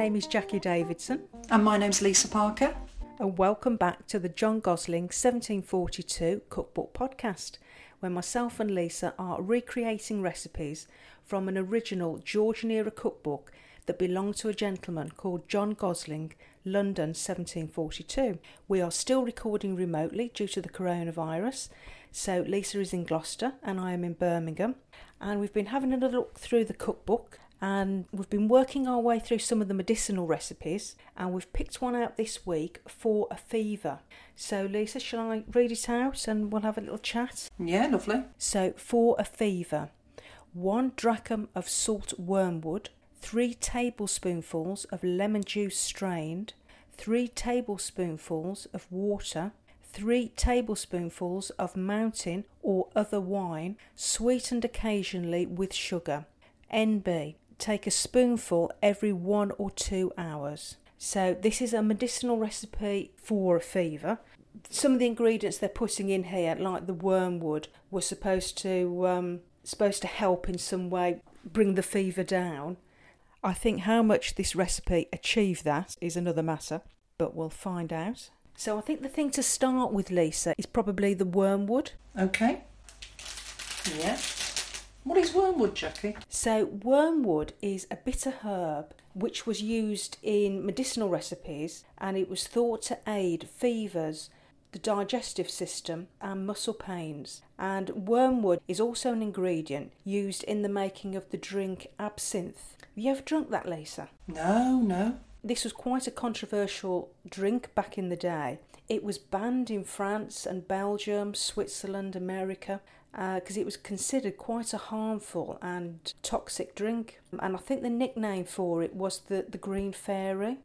name is Jacqui Davidson, And my name's Lisa Parker. and welcome back to the John Gosling 1742 Cookbook Podcast, where myself and Lisa are recreating recipes from an original Georgian era cookbook that belonged to a gentleman called John Gosling, London 1742. We are still recording remotely due to the coronavirus, so Lisa is in Gloucester and I am in Birmingham, and we've been having another look through the cookbook and we've been working our way through some of the medicinal recipes and we've picked one out this week for a fever. So Lisa, shall I read it out and we'll have a little chat? Yeah, lovely. So for a fever, one drachm of salt wormwood, three tablespoonfuls of lemon juice strained, three tablespoonfuls of water, three tablespoonfuls of mountain or other wine, sweetened occasionally with sugar. NB, take a spoonful every one or two hours. So, this is a medicinal recipe for a fever. Some of the ingredients they're putting in here, like the wormwood, were supposed to um, supposed to help in some way bring the fever down. I think how much this recipe achieved that is another matter, but we'll find out. So I think the thing to start with, Lisa, is probably the wormwood. Okay. Yeah. What is wormwood, Jacqui? So, wormwood is a bitter herb which was used in medicinal recipes and it was thought to aid fevers, the digestive system, and muscle pains. And wormwood is also an ingredient used in the making of the drink absinthe. Have you ever drunk that, Lisa? No, no. This was quite a controversial drink back in the day. It was banned in France and Belgium, Switzerland, America, Uh, because it was considered quite a harmful and toxic drink. And I think the nickname for it was the, the Green Fairy,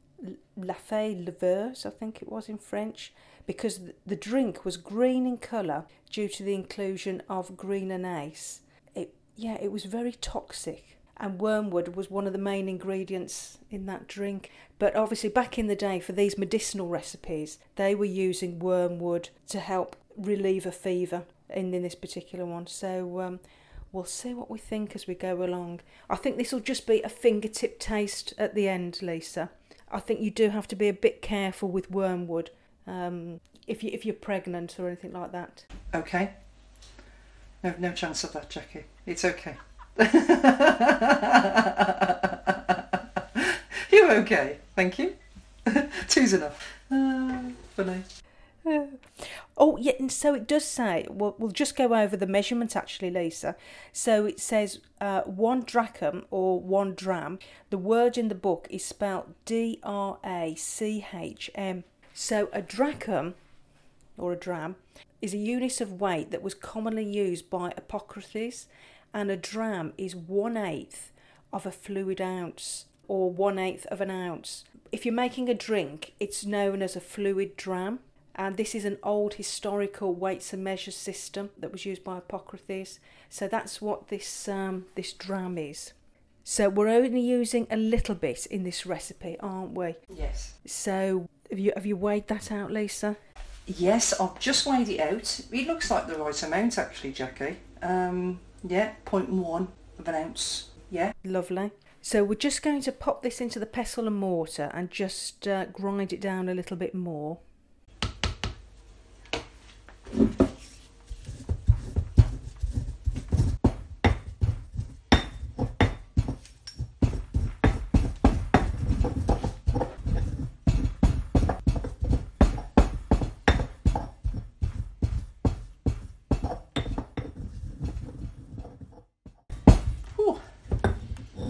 La Fée Leveuse, I think it was in French, because the drink was green in colour due to the inclusion of green anise. It, yeah, it was very toxic and wormwood was one of the main ingredients in that drink. But obviously, back in the day, for these medicinal recipes, they were using wormwood to help relieve a fever in, in this particular one. So um, we'll see what we think as we go along. I think this will just be a fingertip taste at the end, Lisa. I think you do have to be a bit careful with wormwood um, if you if you're pregnant or anything like that. Okay. No, no chance of that, Jacqui. It's okay. You're okay. Thank you. Two's enough. Uh, funny. Oh, yeah, and so it does say, we'll, we'll just go over the measurement actually, Lisa. So it says uh, one drachm or one dram. The word in the book is spelled D R A C H M. So a drachm or a dram is a unit of weight that was commonly used by Hippocrates, and a dram is one eighth of a fluid ounce or one eighth of an ounce. If you're making a drink, it's known as a fluid dram, and this is an old historical weights and measures system that was used by Hippocrates. So that's what this um, this dram is. So we're only using a little bit in this recipe, aren't we? Yes. So have you have you weighed that out, Lisa? Yes, I've just weighed it out. It looks like the right amount, actually, Jacqui. Um, yeah, 0.1 of an ounce. Yeah. Lovely. So we're just going to pop this into the pestle and mortar and just uh, grind it down a little bit more.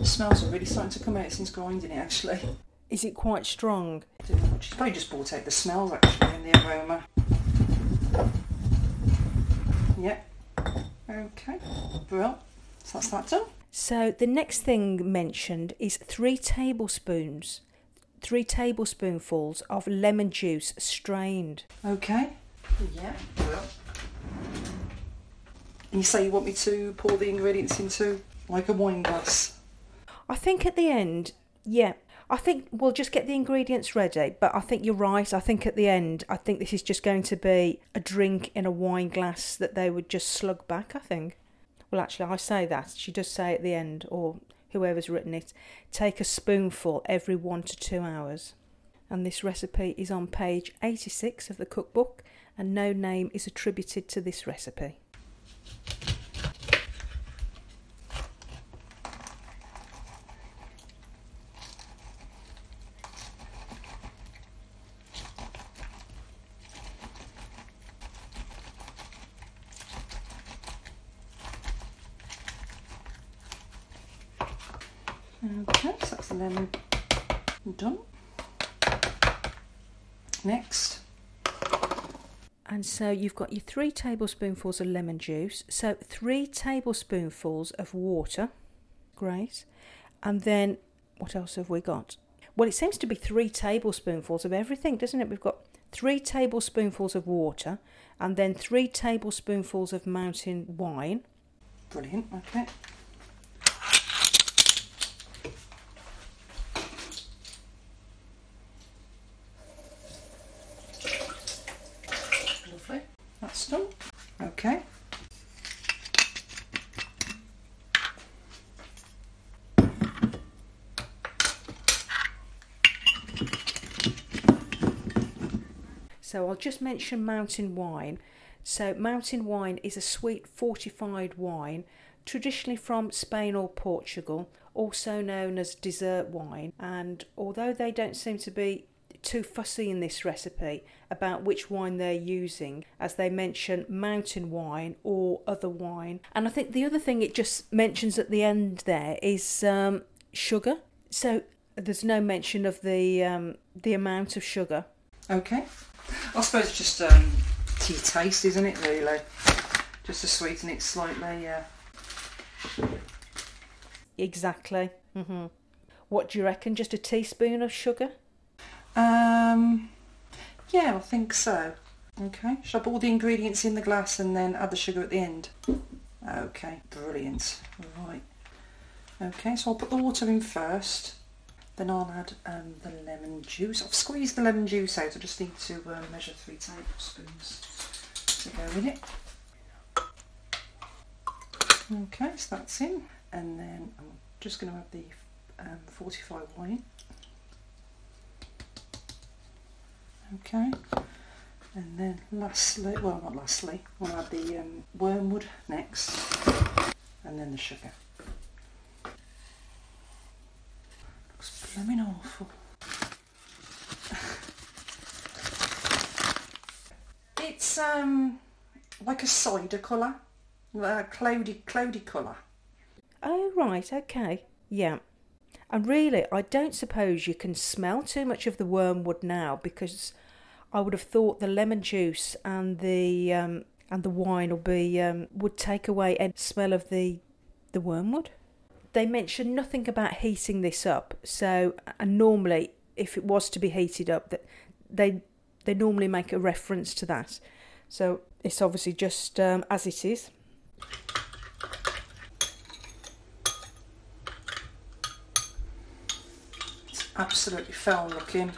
Smells are really starting to come out since grinding it, actually. Is it quite strong? She's probably just brought out the smells actually, and the aroma. Yep. Okay. Well, so that's that done. So the next thing mentioned is three tablespoons, three tablespoonfuls of lemon juice strained. Okay. Yeah. Well. And you say you want me to pour the ingredients into like a wine glass? I think at the end, yeah, I think we'll just get the ingredients ready, but I think you're right. I think at the end, I think this is just going to be a drink in a wine glass that they would just slug back, I think. Well, actually, I say that. She does say at the end, or whoever's written it, take a spoonful every one to two hours. And this recipe is on page 86 of the cookbook, and no name is attributed to this recipe. Okay, so that's the lemon done. Next, And so you've got your three tablespoonfuls of lemon juice, so three tablespoonfuls of water, great. And then what else have we got? Well, it seems to be three tablespoonfuls of everything, doesn't it? We've got three tablespoonfuls of water and then three tablespoonfuls of mountain wine. brilliant. Okay. Lovely. That's done. Okay. So I'll just mention mountain wine. So mountain wine is a sweet fortified wine, traditionally from Spain or Portugal, also known as dessert wine. And although they don't seem to be too fussy in this recipe about which wine they're using, as they mention mountain wine or other wine. And I think the other thing it just mentions at the end there is um, sugar. So there's no mention of the um, the amount of sugar. Okay. I suppose it's just um, to your taste, isn't it, really? Just to sweeten it slightly, yeah. Exactly. hmm What do you reckon? Just a teaspoon of sugar? Um, yeah, I think so. Okay. Shall I put all the ingredients in the glass and then add the sugar at the end? Okay, brilliant. Right. Okay, so I'll put the water in first. Then I'll add um, the lemon juice. I've squeezed the lemon juice out. I just need to uh, measure three tablespoons to go with it. Okay, so that's in. And then I'm just going to add the um, 45 wine. Okay. And then lastly, well not lastly, I'll add the um, wormwood next. And then the sugar. Blooming awful. it's um like a cider colour. A cloudy cloudy colour. Oh, right, okay. Yeah. And really, I don't suppose you can smell too much of the wormwood now because I would have thought the lemon juice and the um, and the wine will be um, would take away any smell of the the wormwood. They mention nothing about heating this up. So, and normally, if it was to be heated up, that they they normally make a reference to that. So it's obviously just um, as it is. It's absolutely foul looking.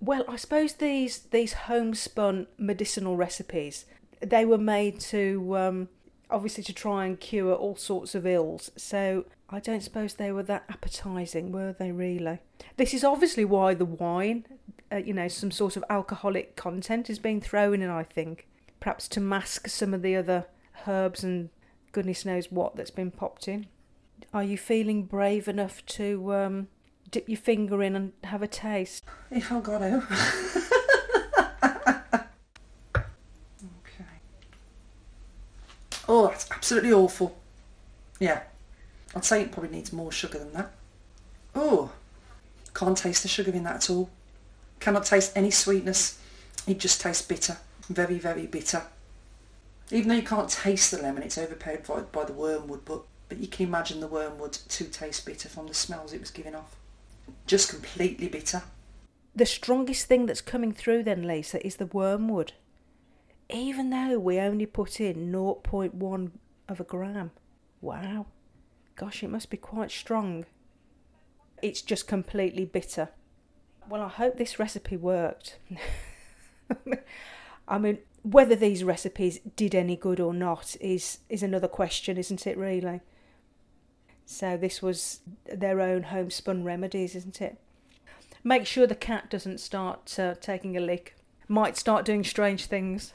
Well, I suppose these these homespun medicinal recipes they were made to um, obviously to try and cure all sorts of ills. So I don't suppose they were that appetising, were they? Really? This is obviously why the wine, uh, you know, some sort of alcoholic content is being thrown in. I think perhaps to mask some of the other herbs and goodness knows what that's been popped in. Are you feeling brave enough to um, dip your finger in and have a taste? If I got to. okay. Oh, that's absolutely awful. Yeah. I'd say it probably needs more sugar than that. Oh, can't taste the sugar in that at all. Cannot taste any sweetness. It just tastes bitter. Very, very bitter. Even though you can't taste the lemon, it's overpowered by, by the wormwood, but, but you can imagine the wormwood to taste bitter from the smells it was giving off. Just completely bitter. The strongest thing that's coming through then, Lisa, is the wormwood. Even though we only put in 0.1 of a gram. Wow. Gosh, it must be quite strong. It's just completely bitter. Well, I hope this recipe worked. I mean, whether these recipes did any good or not is is another question, isn't it really? So this was their own homespun remedies, isn't it? Make sure the cat doesn't start uh, taking a lick. Might start doing strange things.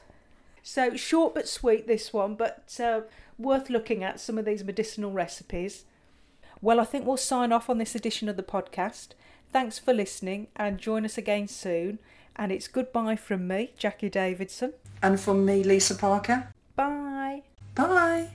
So short but sweet this one, but uh, worth looking at some of these medicinal recipes. Well, I think we'll sign off on this edition of the podcast. Thanks for listening and join us again soon. And it's goodbye from me, Jacqui Davidson. And from me, Lisa Parker. Bye. Bye.